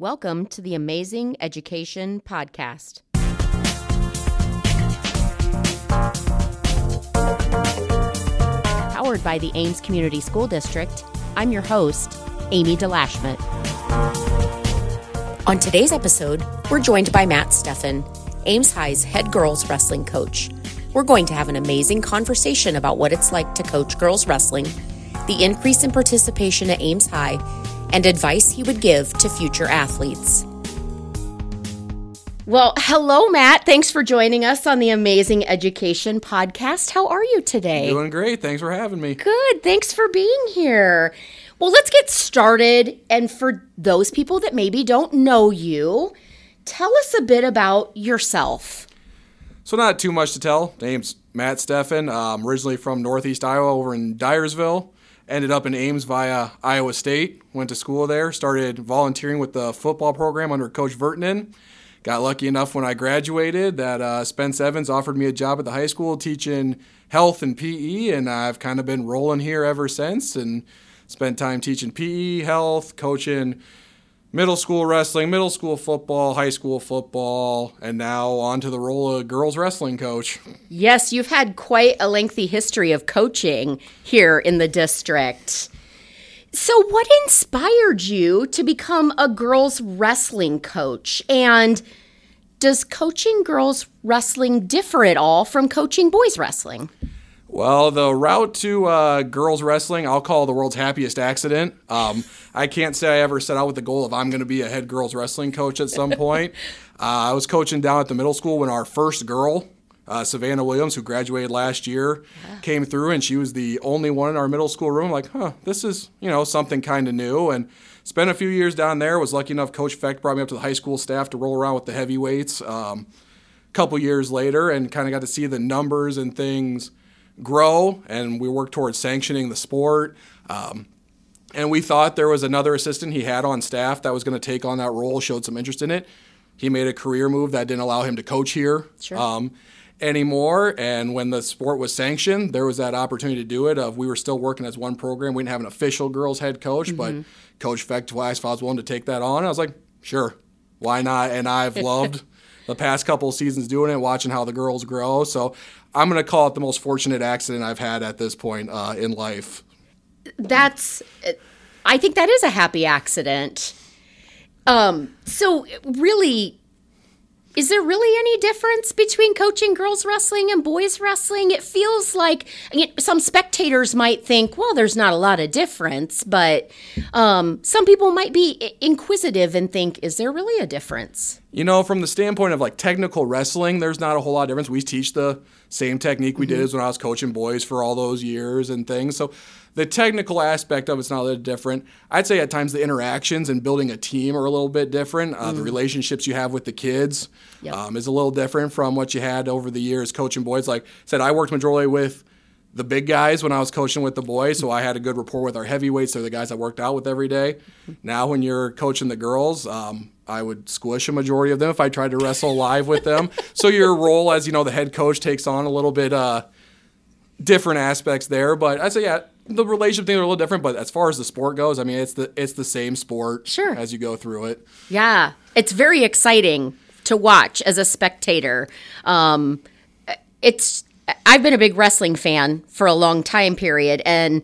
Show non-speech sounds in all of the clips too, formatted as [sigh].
Welcome to the Amazing Education Podcast. Powered by the Ames Community School District, I'm your host, Amy DeLashmet. On today's episode, we're joined by Matt Steffen, Ames High's head girls wrestling coach. We're going to have an amazing conversation about what it's like to coach girls wrestling, the increase in participation at Ames High, and advice he would give to future athletes. Well, hello, Matt. Thanks for joining us on the Amazing Education Podcast. How are you today? Doing great. Thanks for having me. Good. Thanks for being here. Well, let's get started. And for those people that maybe don't know you, tell us a bit about yourself. So, not too much to tell. Name's Matt Steffen. I'm originally from Northeast Iowa over in Dyersville. Ended up in Ames via Iowa State. Went to school there. Started volunteering with the football program under Coach Vertinen. Got lucky enough when I graduated that uh, Spence Evans offered me a job at the high school teaching health and PE, and I've kind of been rolling here ever since and spent time teaching PE, health, coaching middle school wrestling, middle school football, high school football, and now on to the role of girls wrestling coach. Yes, you've had quite a lengthy history of coaching here in the district. So, what inspired you to become a girls wrestling coach? And does coaching girls wrestling differ at all from coaching boys wrestling? Well, the route to uh, girls wrestling, I'll call the world's happiest accident. Um, I can't say I ever set out with the goal of I'm going to be a head girls wrestling coach at some point. [laughs] uh, I was coaching down at the middle school when our first girl, uh, Savannah Williams, who graduated last year, yeah. came through, and she was the only one in our middle school room. Like, huh, this is you know something kind of new, and spent a few years down there. Was lucky enough, Coach Feck brought me up to the high school staff to roll around with the heavyweights. Um, a couple years later, and kind of got to see the numbers and things grow, and we worked towards sanctioning the sport. Um, and we thought there was another assistant he had on staff that was going to take on that role, showed some interest in it. He made a career move that didn't allow him to coach here sure. um, anymore. And when the sport was sanctioned, there was that opportunity to do it. Of we were still working as one program. We didn't have an official girls head coach, mm-hmm. but Coach I was willing to take that on. I was like, sure, why not? And I've [laughs] loved the past couple seasons doing it, watching how the girls grow. So I'm going to call it the most fortunate accident I've had at this point uh, in life. That's, I think that is a happy accident. Um, so really, is there really any difference between coaching girls wrestling and boys wrestling? It feels like some spectators might think, well, there's not a lot of difference, but um, some people might be inquisitive and think, is there really a difference? You know, from the standpoint of like technical wrestling, there's not a whole lot of difference. We teach the same technique we mm-hmm. did as when I was coaching boys for all those years and things. So the technical aspect of it's not a little different. I'd say at times the interactions and building a team are a little bit different. Uh, mm. The relationships you have with the kids yep. um, is a little different from what you had over the years coaching boys. Like I said, I worked majority with the big guys when I was coaching with the boys, so I had a good rapport with our heavyweights. They're the guys I worked out with every day. Now, when you're coaching the girls, um, I would squish a majority of them if I tried to wrestle live with them. [laughs] so your role as you know the head coach takes on a little bit uh, different aspects there. But I'd say yeah, the relationship things are a little different, but as far as the sport goes, I mean, it's the it's the same sport. Sure. As you go through it. Yeah, it's very exciting to watch as a spectator. Um, it's I've been a big wrestling fan for a long time period, and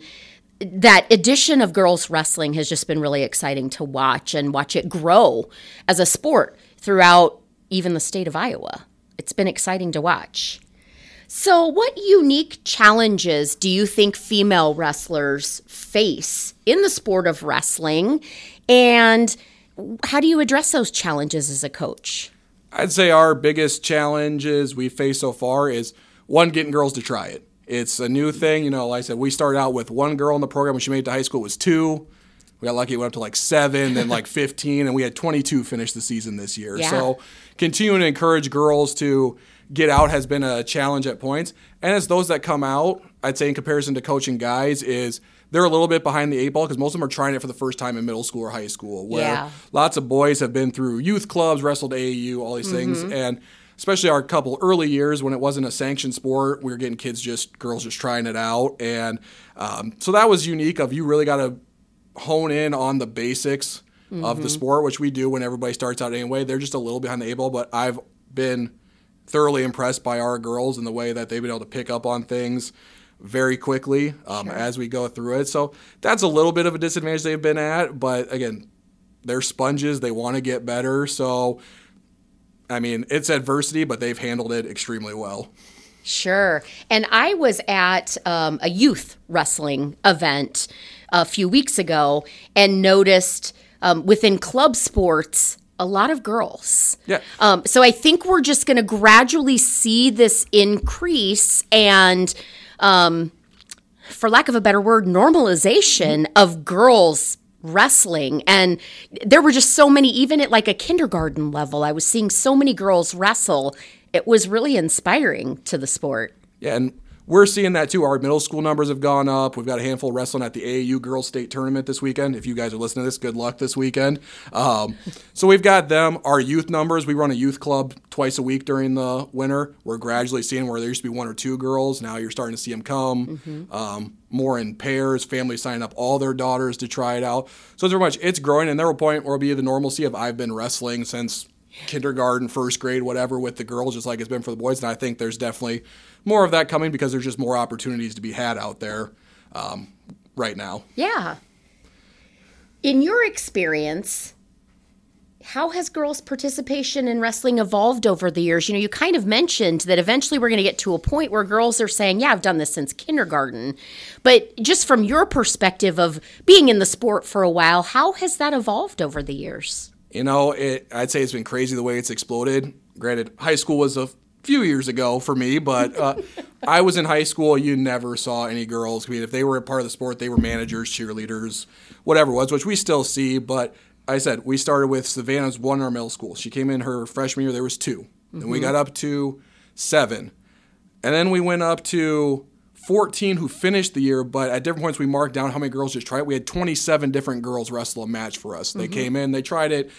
that addition of girls wrestling has just been really exciting to watch and watch it grow as a sport throughout even the state of Iowa. It's been exciting to watch. So, what unique challenges do you think female wrestlers face in the sport of wrestling? And how do you address those challenges as a coach? I'd say our biggest challenges we face so far is one, getting girls to try it. It's a new thing. You know, like I said, we started out with one girl in the program when she made it to high school, it was two. We got lucky, it went up to like seven, then like [laughs] 15, and we had 22 finish the season this year. Yeah. So, continuing to encourage girls to get out has been a challenge at points. And as those that come out, I'd say in comparison to coaching guys, is they're a little bit behind the eight ball because most of them are trying it for the first time in middle school or high school. Where yeah. lots of boys have been through youth clubs, wrestled AAU, all these mm-hmm. things, and especially our couple early years when it wasn't a sanctioned sport, we were getting kids just girls just trying it out, and um, so that was unique. Of you really got to hone in on the basics of the sport, which we do when everybody starts out anyway. They're just a little behind the eight ball, but I've been thoroughly impressed by our girls and the way that they've been able to pick up on things very quickly um, as we go through it. So that's a little bit of a disadvantage they've been at, but again, they're sponges. They want to get better. So, I mean, it's adversity, but they've handled it extremely well. Sure. And I was at um, a youth wrestling event a few weeks ago and noticed um, within club sports, a lot of girls. Yeah. Um, so I think we're just going to gradually see this increase and, um, for lack of a better word, normalization of girls wrestling. And there were just so many, even at like a kindergarten level, I was seeing so many girls wrestle. It was really inspiring to the sport. Yeah, and we're seeing that too. Our middle school numbers have gone up. We've got a handful wrestling at the AAU Girls State Tournament this weekend. If you guys are listening to this, good luck this weekend. Um, so we've got them. Our youth numbers, we run a youth club twice a week during the winter. We're gradually seeing where there used to be one or two girls. Now you're starting to see them come um, more in pairs. Families signing up all their daughters to try it out. So it's very much it's growing, and there will point where it'll be the normalcy of I've been wrestling since kindergarten, first grade, whatever, with the girls, just like it's been for the boys. And I think there's definitely more of that coming because there's just more opportunities to be had out there um, right now. Yeah. In your experience, how has girls' participation in wrestling evolved over the years? You know, you kind of mentioned that eventually we're going to get to a point where girls are saying, Yeah, I've done this since kindergarten. But just from your perspective of being in the sport for a while, how has that evolved over the years? You know, it, I'd say it's been crazy the way it's exploded. Granted, high school was a few years ago for me, but uh, [laughs] I was in high school. You never saw any girls. I mean, if they were a part of the sport, they were managers, cheerleaders, whatever it was, which we still see. But I said we started with Savannah's one in our middle school. She came in her freshman year. There was 2 Then we got up to seven, and then we went up to 14 who finished the year, but at different points we marked down how many girls just tried it. We had 27 different girls wrestle a match for us. They came in, they tried it.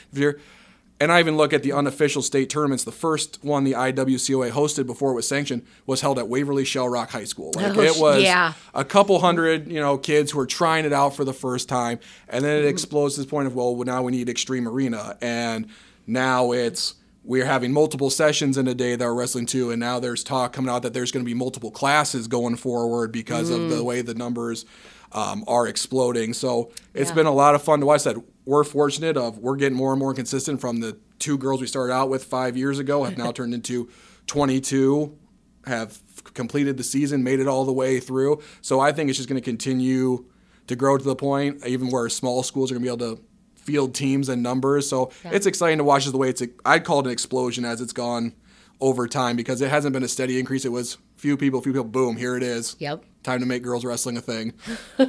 And I even look at the unofficial state tournaments. The first one the IWCOA hosted before it was sanctioned was held at Waverly Shell Rock High School. Like Oh, it was yeah. a couple hundred, you know, kids who are trying it out for the first time, and then it Mm-hmm. explodes to this point of well, now we need Xtream Arena, and now it's we're having multiple sessions in a day that are wrestling too, and now there's talk coming out that there's going to be multiple classes going forward because of Mm. the way the numbers um, are exploding. So it's Yeah. been a lot of fun to watch. That we're fortunate of we're getting more and more consistent from the two girls we started out with five years ago have now [laughs] turned into 22 have completed the season, made it all the way through. So I think it's just going to continue to grow to the point, even where small schools are going to be able to field teams and numbers. So it's exciting to watch the way it's. I'd call it an explosion as it's gone over time because it hasn't been a steady increase. It was few people, few people, boom, here it is. Yep. Time to make girls wrestling a thing. [laughs]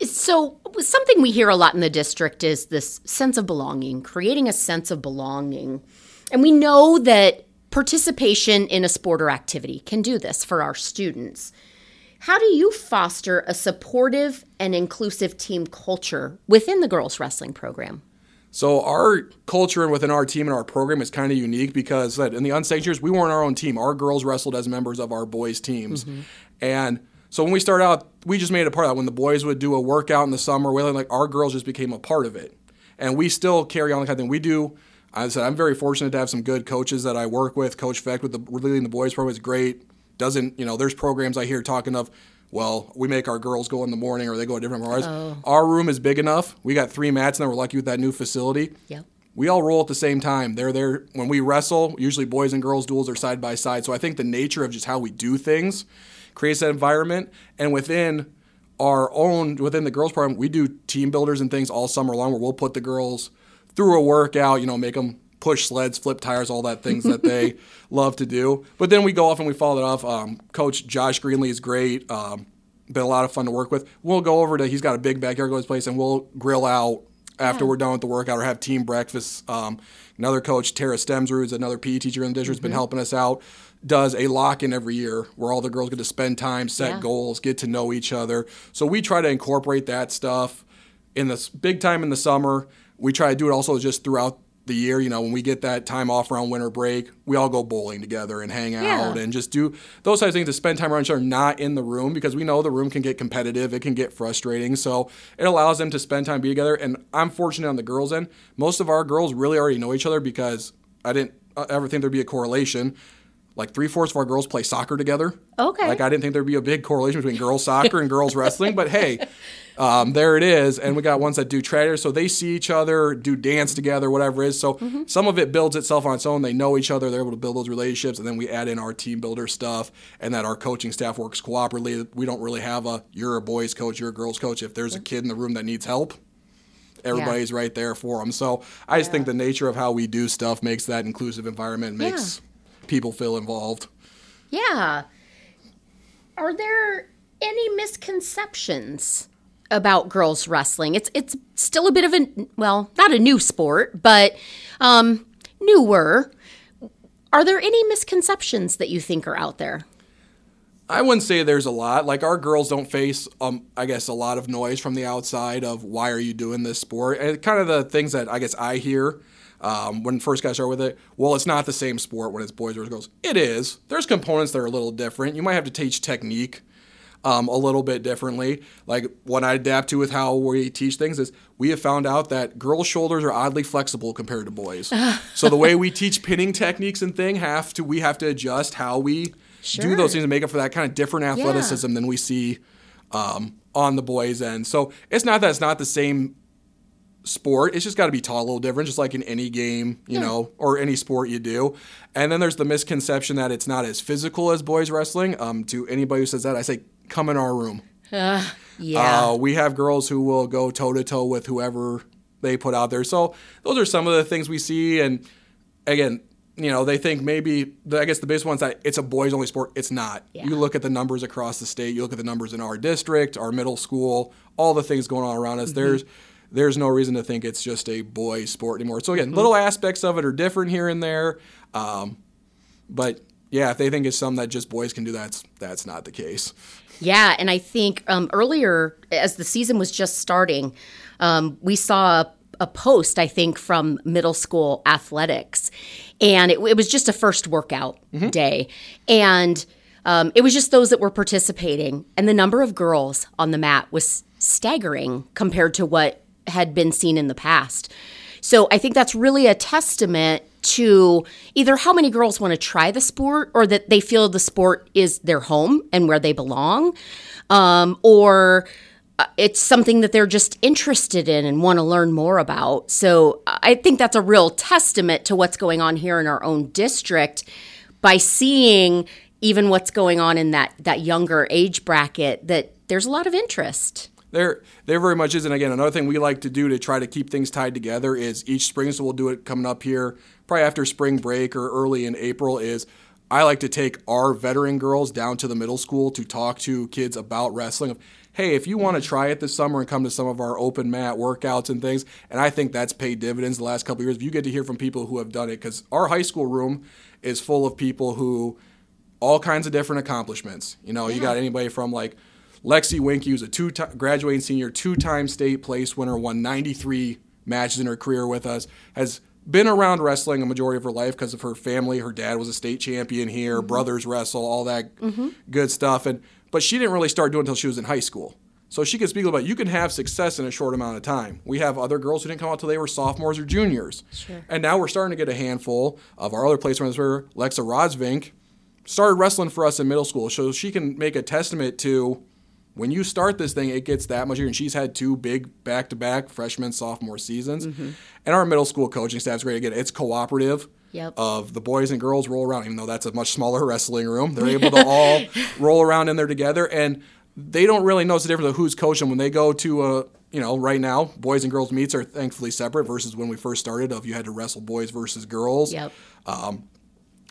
So, something we hear a lot in the district is this sense of belonging, creating a sense of belonging. And we know that participation in a sport or activity can do this for our students. How do you foster a supportive and inclusive team culture within the girls wrestling program? So our culture and within our team and our program is kind of unique because in the unsanctioned years we weren't our own team. Our girls wrestled as members of our boys teams, mm-hmm. and so when we started out, we just made it a part of that. When the boys would do a workout in the summer, we like our girls just became a part of it, and we still carry on the kind of thing we do. I said I'm very fortunate to have some good coaches that I work with. Coach Feck with the leading the boys program is great. Doesn't you know? There's programs I hear talking of. Well, we make our girls go in the morning, or they go at different hours. Oh. Our room is big enough. We got three mats, and then we're lucky with that new facility. Yep. We all roll at the same time. They're there when we wrestle. Usually, boys and girls duels are side by side. So I think the nature of just how we do things creates that environment. And within our own, within the girls program, we do team builders and things all summer long where we'll put the girls through a workout. You know, make them push sleds, flip tires, all that things that they [laughs] love to do. But then we go off and we follow it off. Um, Coach Josh Greenlee is great. Um, been a lot of fun to work with. We'll go over to he's got a big backyard his place and we'll grill out after we're done with the workout or have team breakfast. Um, another coach, Tara Stemsrud, is another PE teacher in the district, has been helping us out. Does a lock in every year where all the girls get to spend time, set Yeah. goals, get to know each other. So we try to incorporate that stuff in this big time in the summer. We try to do it also just throughout the year, you know, when we get that time off around winter break, we all go bowling together and hang Yeah. out and just do those types of things to spend time around each other, not in the room because we know the room can get competitive, it can get frustrating. So it allows them to spend time be together. And I'm fortunate on the girls' end. Most of our girls really already know each other because I didn't uh, ever think there'd be a correlation. Like three fourths of our girls play soccer together. Okay. Like I didn't think there'd be a big correlation between girls [laughs] soccer and girls wrestling, but hey, [laughs] um, there it is. And we got ones that do trader, so they see each other, do dance together, whatever it is. So some of it builds itself on its own. They know each other, they're able to build those relationships, and then we add in our team builder stuff, and that our coaching staff works cooperatively. We don't really have a you're a boys coach, you're a girls coach. If there's a kid in the room that needs help, everybody's right there for them. So I just think the nature of how we do stuff makes that inclusive environment, makes people feel involved. Yeah. Are there any misconceptions about girls wrestling? It's it's still a bit of a well, not a new sport, but um, newer. Are there any misconceptions that you think are out there? I wouldn't say there's a lot. Like our girls don't face, um, I guess, a lot of noise from the outside of why are you doing this sport, and kind of the things that I guess I hear um, when first guys start with it. Well, it's not the same sport when it's boys versus girls. It is. There's components that are a little different. You might have to teach technique um, a little bit differently. Like what I adapt to with how we teach things is we have found out that girls' shoulders are oddly flexible compared to boys. [laughs] so the way we teach pinning techniques and thing have to we have to adjust how we do those things to make up for that kind of different athleticism than we see um, on the boys' end. So it's not that it's not the same sport. It's just got to be taught a little different, just like in any game, you Yeah. know, or any sport you do. And then there's the misconception that it's not as physical as boys wrestling. Um, to anybody who says that, I say, come in our room. [laughs] Yeah. Uh, we have girls who will go toe to toe with whoever they put out there. So those are some of the things we see. And again, you know, they think maybe I guess the biggest one's that it's a boys only sport. It's not. Yeah. You look at the numbers across the state. You look at the numbers in our district, our middle school, all the things going on around us. There's there's no reason to think it's just a boys sport anymore. So again, little aspects of it are different here and there. Um, but yeah, if they think it's something that just boys can do, that's that's not the case. Yeah, and I think um, earlier, as the season was just starting, um, we saw a, a post, I think, from middle school athletics. And it, it was just a first workout day. And um, it was just those that were participating. And the number of girls on the mat was staggering compared to what had been seen in the past. So I think that's really a testament to either how many girls want to try the sport or that they feel the sport is their home and where they belong, um, or uh, it's something that they're just interested in and want to learn more about. So I think that's a real testament to what's going on here in our own district by seeing even what's going on in that that younger age bracket that there's a lot of interest. There, there very much is. And again, another thing we like to do to try to keep things tied together is each spring. So we'll do it coming up here, probably after spring break or early in April. Is I like to take our veteran girls down to the middle school to talk to kids about wrestling. Of hey, if you want to try it this summer and come to some of our open mat workouts and things, and I think that's paid dividends the last couple of years. If you get to hear from people who have done it, because our high school room is full of people who all kinds of different accomplishments. You know, you got anybody from like Lexi Winky, who's a two time graduating senior, two time state place winner, won 93 matches in her career with us, has been around wrestling a majority of her life because of her family. Her dad was a state champion here, mm-hmm. brothers wrestle, all that mm-hmm. good stuff. And but she didn't really start doing it until she was in high school. So she can speak about you can have success in a short amount of time. We have other girls who didn't come out till they were sophomores or juniors. Sure. And now we're starting to get a handful of our other place where Lexa Rodsvink started wrestling for us in middle school, so she can make a testament to when you start this thing, it gets that much easier. And she's had two big back-to-back freshman sophomore seasons, mm-hmm. and our middle school coaching staff's great. Again, it's cooperative. Yep. Of the boys and girls roll around, even though that's a much smaller [laughs] wrestling room, they're [laughs] able to all roll around in there together, and they don't really notice the difference of who's coaching when they go to a you know right now boys and girls meets are thankfully separate versus when we first started of you had to wrestle boys versus girls Yep. Um,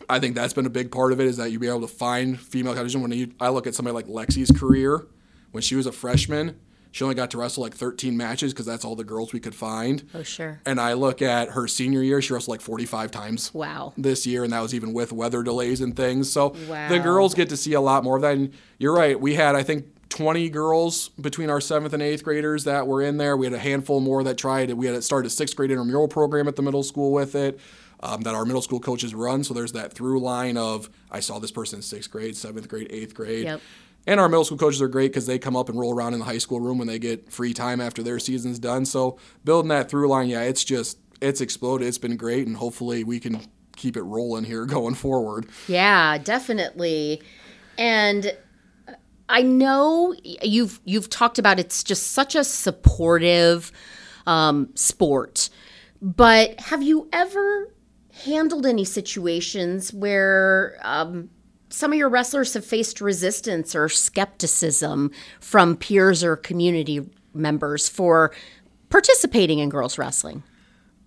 I think that's been a big part of it is that you'll be able to find female competition. When you, I look at somebody like Lexi's career, when she was a freshman, she only got to wrestle like 13 matches because that's all the girls we could find. Oh sure. And I look at her senior year, she wrestled like 45 times Wow. this year, and that was even with weather delays and things. So Wow. the girls get to see a lot more of that. And you're right, we had, I think, 20 girls between our seventh and eighth graders that were in there. We had a handful more that tried. We had started a sixth grade intramural program at the middle school with it um, that our middle school coaches run. So there's that through line of I saw this person in sixth grade, seventh grade, eighth grade. Yep. And our middle school coaches are great because they come up and roll around in the high school room when they get free time after their season's done. So building that through line, yeah, it's just it's exploded. It's been great, and hopefully we can keep it rolling here [laughs] going forward. Yeah, definitely. And I know you've you've talked about it's just such a supportive um, sport, but have you ever handled any situations where um, some of your wrestlers have faced resistance or skepticism from peers or community members for participating in girls wrestling?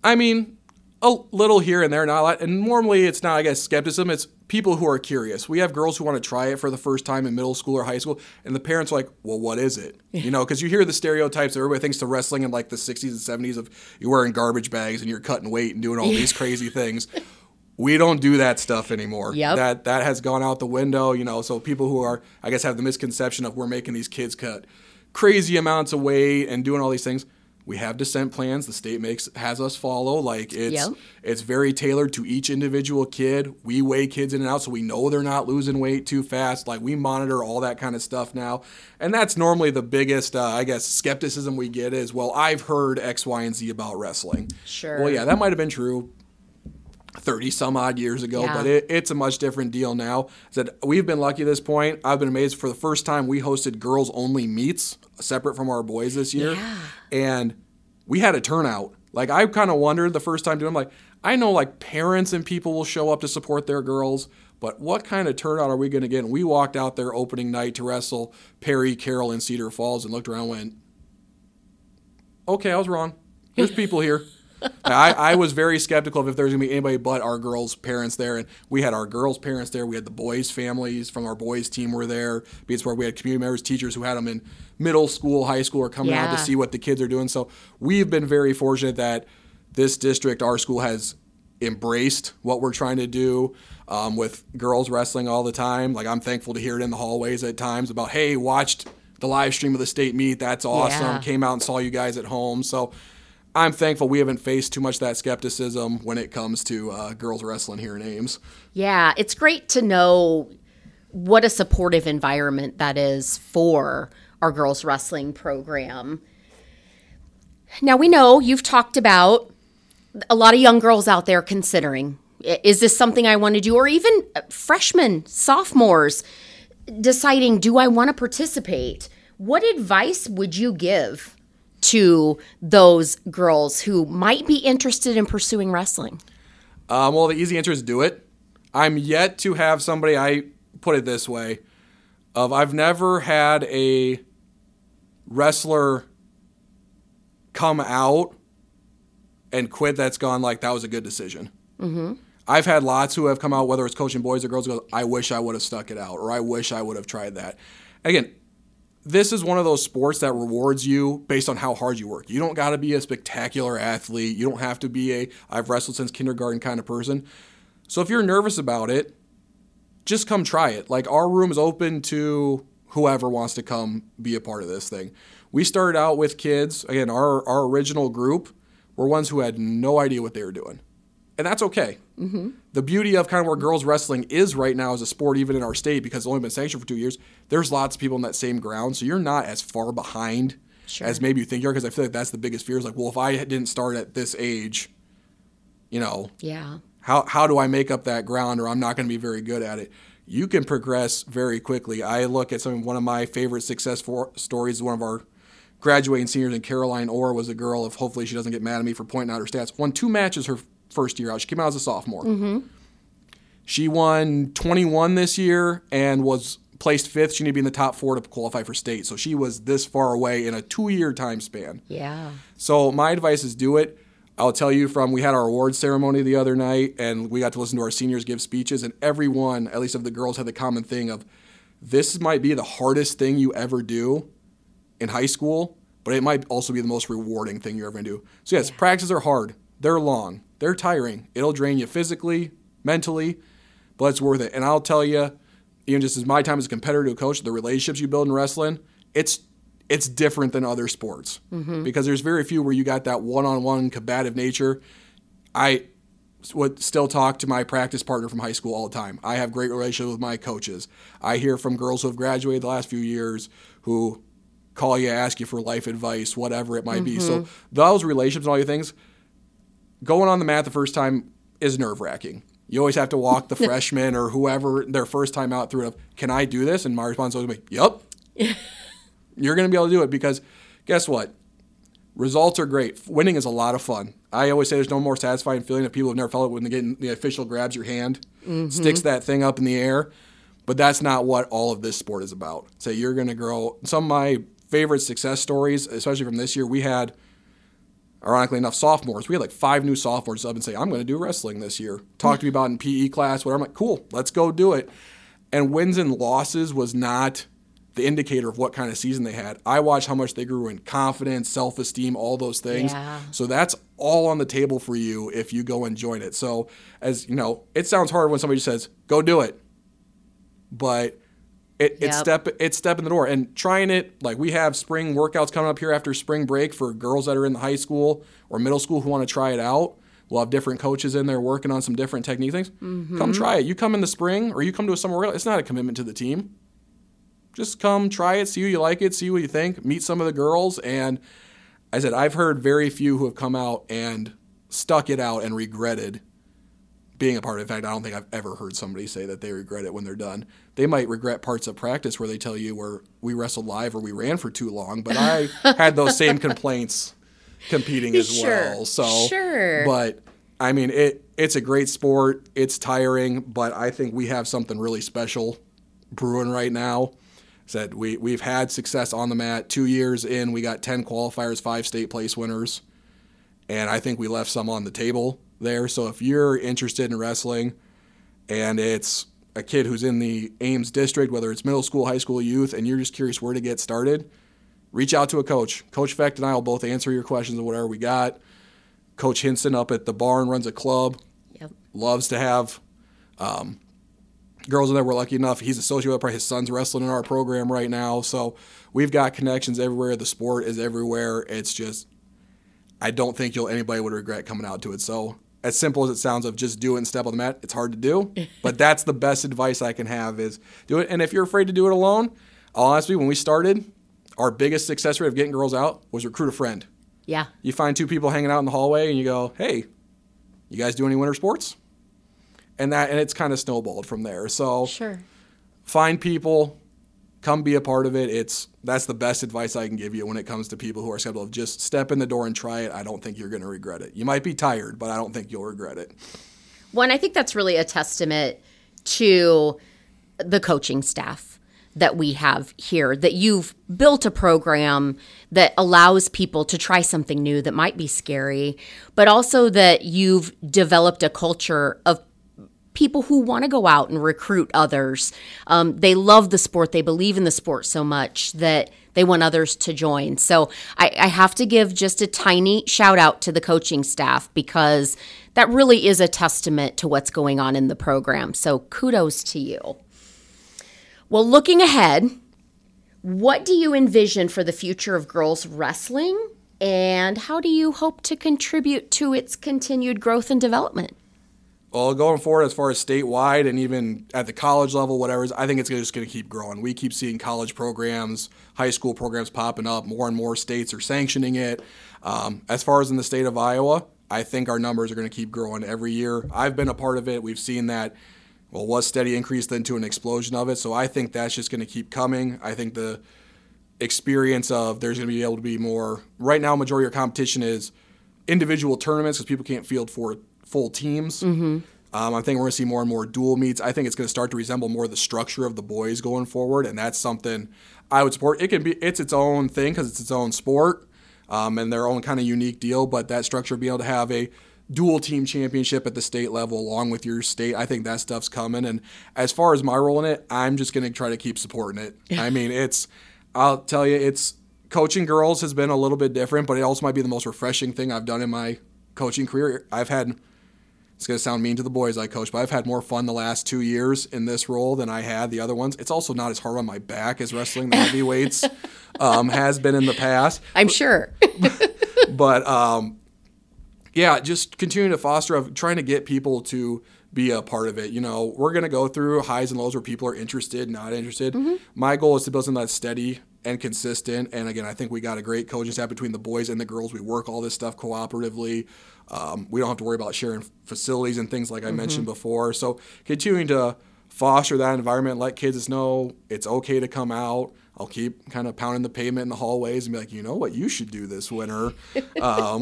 I mean, a little here and there, not a lot. And normally it's not, I guess, skepticism. It's people who are curious. We have girls who want to try it for the first time in middle school or high school, and the parents are like, well, what is it? You know, because you hear the stereotypes. Everybody thinks to wrestling in like the 60s and 70s of you're wearing garbage bags and you're cutting weight and doing all these crazy things. [laughs] We don't do that stuff anymore. Yep. That that has gone out the window, you know. So people who are, I guess, have the misconception of we're making these kids cut crazy amounts of weight and doing all these things we have descent plans the state makes has us follow like it's Yep. it's very tailored to each individual kid we weigh kids in and out so we know they're not losing weight too fast like we monitor all that kind of stuff now and that's normally the biggest uh, i guess skepticism we get is well i've heard x y and z about wrestling Sure. well yeah that might have been true 30 some odd years ago, Yeah. but it, it's a much different deal now. That we've been lucky at this point. I've been amazed. For the first time, we hosted girls only meets separate from our boys this year. Yeah. And we had a turnout. Like, I kind of wondered the first time doing like, I know like parents and people will show up to support their girls, but what kind of turnout are we going to get? And we walked out there opening night to wrestle Perry, Carroll, and Cedar Falls and looked around and went, okay, I was wrong. There's people here. I, I was very skeptical of if there was gonna be anybody but our girls' parents there, and we had our girls' parents there. We had the boys' families from our boys' team were there. Because where we had community members, teachers who had them in middle school, high school, or coming out to see what the kids are doing. So we've been very fortunate that this district, our school, has embraced what we're trying to do um, with girls wrestling all the time. Like I'm thankful to hear it in the hallways at times about, hey, watched the live stream of the state meet. That's awesome. Yeah. Came out and saw you guys at home. So I'm thankful we haven't faced too much of that skepticism when it comes to uh, girls wrestling here in Ames. Yeah, it's great to know what a supportive environment that is for our girls wrestling program. Now we know you've talked about a lot of young girls out there considering is this something I want to do or even uh, freshmen, sophomores deciding do I want to participate? What advice would you give to those girls who might be interested in pursuing wrestling? Um, well, the easy answer is do it. I'm yet to have somebody. I put it this way: of I've never had a wrestler come out and quit. That's gone like that was a good decision. Mm-hmm. I've had lots who have come out, whether it's coaching boys or girls, go, I wish I would have stuck it out, or I wish I would have tried that. Again, this is one of those sports that rewards you based on how hard you work. You don't got to be a spectacular athlete. You don't have to be a I've wrestled since kindergarten kind of person. So if you're nervous about it, just come try it. Like our room is open to whoever wants to come be a part of this thing. We started out with kids. Again, our our original group were ones who had no idea what they were doing, and that's okay. Mm-hmm. The beauty of kind of where girls wrestling is right now as a sport, even in our state, because it's only been sanctioned for two years. There's lots of people in that same ground, so you're not as far behind Sure. as maybe you think you are. Because I feel like that's the biggest fear is like, well, if I didn't start at this age, you know, Yeah. how how do I make up that ground or I'm not going to be very good at it. You can progress very quickly. I look at some one of my favorite success for, stories. One of our graduating seniors, in Caroline Orr was a girl. If hopefully she doesn't get mad at me for pointing out her stats, won two matches her first year out. She came out as a sophomore. Mm-hmm. She won 21 this year and was placed fifth. She needed to be in the top four to qualify for state. So she was this far away in a two-year time span. Yeah. So my advice is do it. I'll tell you from we had our awards ceremony the other night and we got to listen to our seniors give speeches and everyone, at least of the girls, had the common thing of this might be the hardest thing you ever do in high school, but it might also be the most rewarding thing you're ever gonna do. So yes, practices are hard. They're long. They're tiring. It'll drain you physically, mentally, but it's worth it. And I'll tell you, even just as my time as a competitor to a coach, the relationships you build in wrestling, it's it's different than other sports mm-hmm. because there's very few where you got that one-on-one combative nature. I would still talk to my practice partner from high school all the time. I have great relationships with my coaches. I hear from girls who have graduated the last few years who call you, ask you for life advice, whatever it might be. So mm-hmm. those relationships and all your things, going on the mat the first time is nerve wracking. You always have to walk the [laughs] freshman or whoever their first time out through. Of, Can I do this? And my response is always, be, "Yep." [laughs] You're going to be able to do it because guess what? Results are great. Winning is a lot of fun. I always say there's no more satisfying feeling that people have never felt it when they get the official grabs your hand, mm-hmm. sticks that thing up in the air. But that's not what all of this sport is about. So you're going to grow. Some of my favorite success stories, especially from this year, we had, ironically enough, sophomores. We had like five new sophomores up and say, I'm going to do wrestling this year. Talk to me about in PE class, whatever. I'm like, cool, let's go do it. And wins and losses was not the indicator of what kind of season they had. I watched how much they grew in confidence, self esteem, all those things. Yeah. So that's all on the table for you if you go and join it. So, as you know, it sounds hard when somebody says, go do it. But it, it's Yep. step it's step in the door. And trying it like we have spring workouts coming up here after spring break for girls that are in the high school or middle school who want to try it out. We'll have different coaches in there working on some different technique things. Mm-hmm. Come try it. You come in the spring or you come to a summer workout it's not a commitment to the team. Just come try it see who you like it see what you think meet some of the girls. And i said i've heard very few who have come out and stuck it out and regretted being a part of it. In fact, I don't think I've ever heard somebody say that they regret it when they're done. They might regret parts of practice where they tell you where we wrestled live or we ran for too long, but I [laughs] had those same complaints competing as Sure, well. So sure. But I mean it it's a great sport. It's tiring, but I think we have something really special brewing right now. Said we we've had success on the mat. Two years in, we got ten qualifiers, five state place winners and I think we left some on the table there. So if you're interested in wrestling and it's a kid who's in the Ames district, whether it's middle school, high school, youth, and you're just curious where to get started, reach out to a coach. Coach Fecht and I will both answer your questions of whatever we got. Coach Hinson up at the barn runs a club, Yep. loves to have um, girls in there. We're lucky enough. He's associated with his son's wrestling in our program right now. So we've got connections everywhere. The sport is everywhere. It's just I don't think you'll anybody would regret coming out to it. So as simple as it sounds of just do it and step on the mat, it's hard to do. [laughs] but that's the best advice I can have is do it. And if you're afraid to do it alone, honestly, when we started, our biggest success rate of getting girls out was recruit a friend. Yeah. You find two people hanging out in the hallway and you go, Hey, you guys do any winter sports? And that and it's kind of snowballed from there. So Sure. find people, come be a part of it. It's that's the best advice I can give you when it comes to people who are skeptical. Just step in the door and try it. I don't think you're going to regret it. You might be tired, but I don't think you'll regret it. One, I think that's really a testament to the coaching staff that we have here, that you've built a program that allows people to try something new that might be scary, but also that you've developed a culture of people who want to go out and recruit others. Um, they love the sport, they believe in the sport so much that they want others to join. So I, I have to give just a tiny shout out to the coaching staff because that really is a testament to what's going on in the program. So kudos to you. Well, looking ahead, what do you envision for the future of girls wrestling? And how do you hope to contribute to its continued growth and development? Well, going forward, as far as statewide and even at the college level, whatever, I think it's just going to keep growing. We keep seeing college programs, high school programs popping up. More and more states are sanctioning it. Um, as far as in the state of Iowa, I think our numbers are going to keep growing every year. I've been a part of it. We've seen that, well, was steady increase then to an explosion of it. So I think that's just going to keep coming. I think the experience of there's going to be able to be more. Right now, majority of competition is individual tournaments because people can't field for full teams. Um, I think we're going to see more and more dual meets. I think it's going to start to resemble more the structure of the boys going forward, and that's something I would support. It can be it's its own thing because it's its own sport um, and their own kind of unique deal. But that structure, being able to have a dual team championship at the state level along with your state, I think that stuff's coming. And as far as my role in it, I'm just going to try to keep supporting it. [laughs] I mean, it's I'll tell you, it's coaching girls has been a little bit different, but it also might be the most refreshing thing I've done in my coaching career. I've had it's going to sound mean to the boys I coach, but I've had more fun the last two years in this role than I had the other ones. It's also not as hard on my back as wrestling the heavyweights [laughs] um, has been in the past. I'm sure. [laughs] but um, yeah, just continuing to foster of trying to get people to be a part of it. You know, we're going to go through highs and lows where people are interested, not interested. Mm-hmm. My goal is to build something that's steady and consistent. And again, I think we got a great coaching staff between the boys and the girls. We work all this stuff cooperatively. Um, we don't have to worry about sharing facilities and things like I mm-hmm. mentioned before. So continuing to foster that environment, let kids know it's okay to come out. I'll keep kind of pounding the pavement in the hallways and be like, you know what, you should do this winter [laughs] um,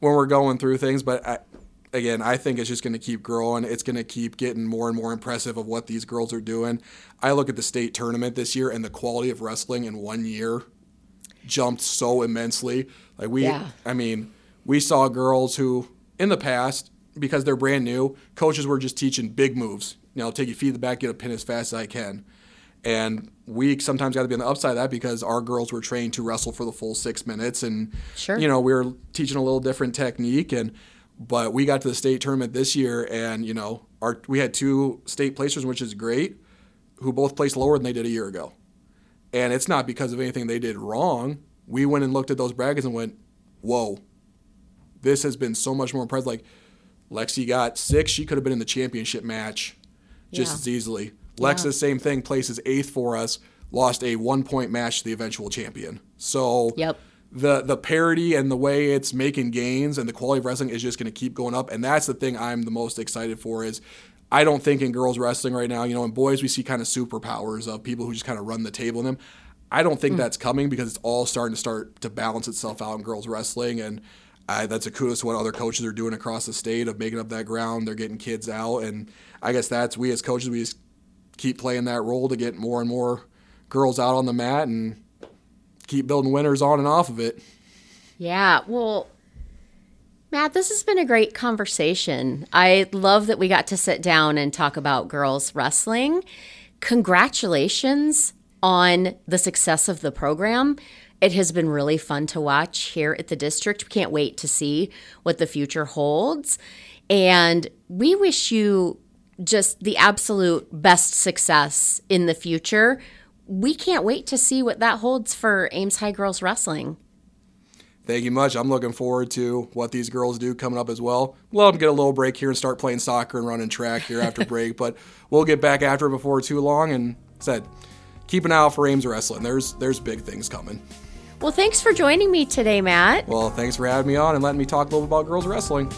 when we're going through things. But I, again, I think it's just going to keep growing. It's going to keep getting more and more impressive of what these girls are doing. I look at the state tournament this year, and the quality of wrestling in one year jumped so immensely. Like we, yeah. I mean we saw girls who, in the past, because they're brand new, coaches were just teaching big moves. You know, take your feet to the back, get a pin as fast as I can. And we sometimes got to be on the upside of that because our girls were trained to wrestle for the full six minutes, and sure. you know we were teaching a little different technique. And but we got to the state tournament this year, and you know our we had two state placers, which is great, who both placed lower than they did a year ago. And it's not because of anything they did wrong. We went and looked at those brackets and went, "Whoa, this has been so much more impressive. Like Lexi got six, she could have been in the championship match just yeah. as easily. Lex, yeah. same thing, places eighth for us, lost a one point match to the eventual champion. So yep. The the parity and the way it's making gains and the quality of wrestling is just going to keep going up. And that's the thing I'm the most excited for is I don't think in girls wrestling right now, you know, in boys we see kind of superpowers of people who just kind of run the table in them. I don't think mm. that's coming because it's all starting to start to balance itself out in girls wrestling and I, that's a kudos to what other coaches are doing across the state of making up that ground. They're getting kids out, and I guess that's we as coaches we just keep playing that role to get more and more girls out on the mat and keep building winners on and off of it. Yeah, well, Matt, this has been a great conversation. I love that we got to sit down and talk about girls wrestling. Congratulations on the success of the program. It has been really fun to watch here at the district. We can't wait to see what the future holds. And we wish you just the absolute best success in the future. We can't wait to see what that holds for Ames High Girls Wrestling. Thank you much. I'm looking forward to what these girls do coming up as well. We'll let them get a little break here and start playing soccer and running track here after [laughs] break, but we'll get back after it before too long. And said, keep an eye out for Ames Wrestling. There's there's big things coming. Well, thanks for joining me today, Matt. Well, thanks for having me on and letting me talk a little about girls wrestling.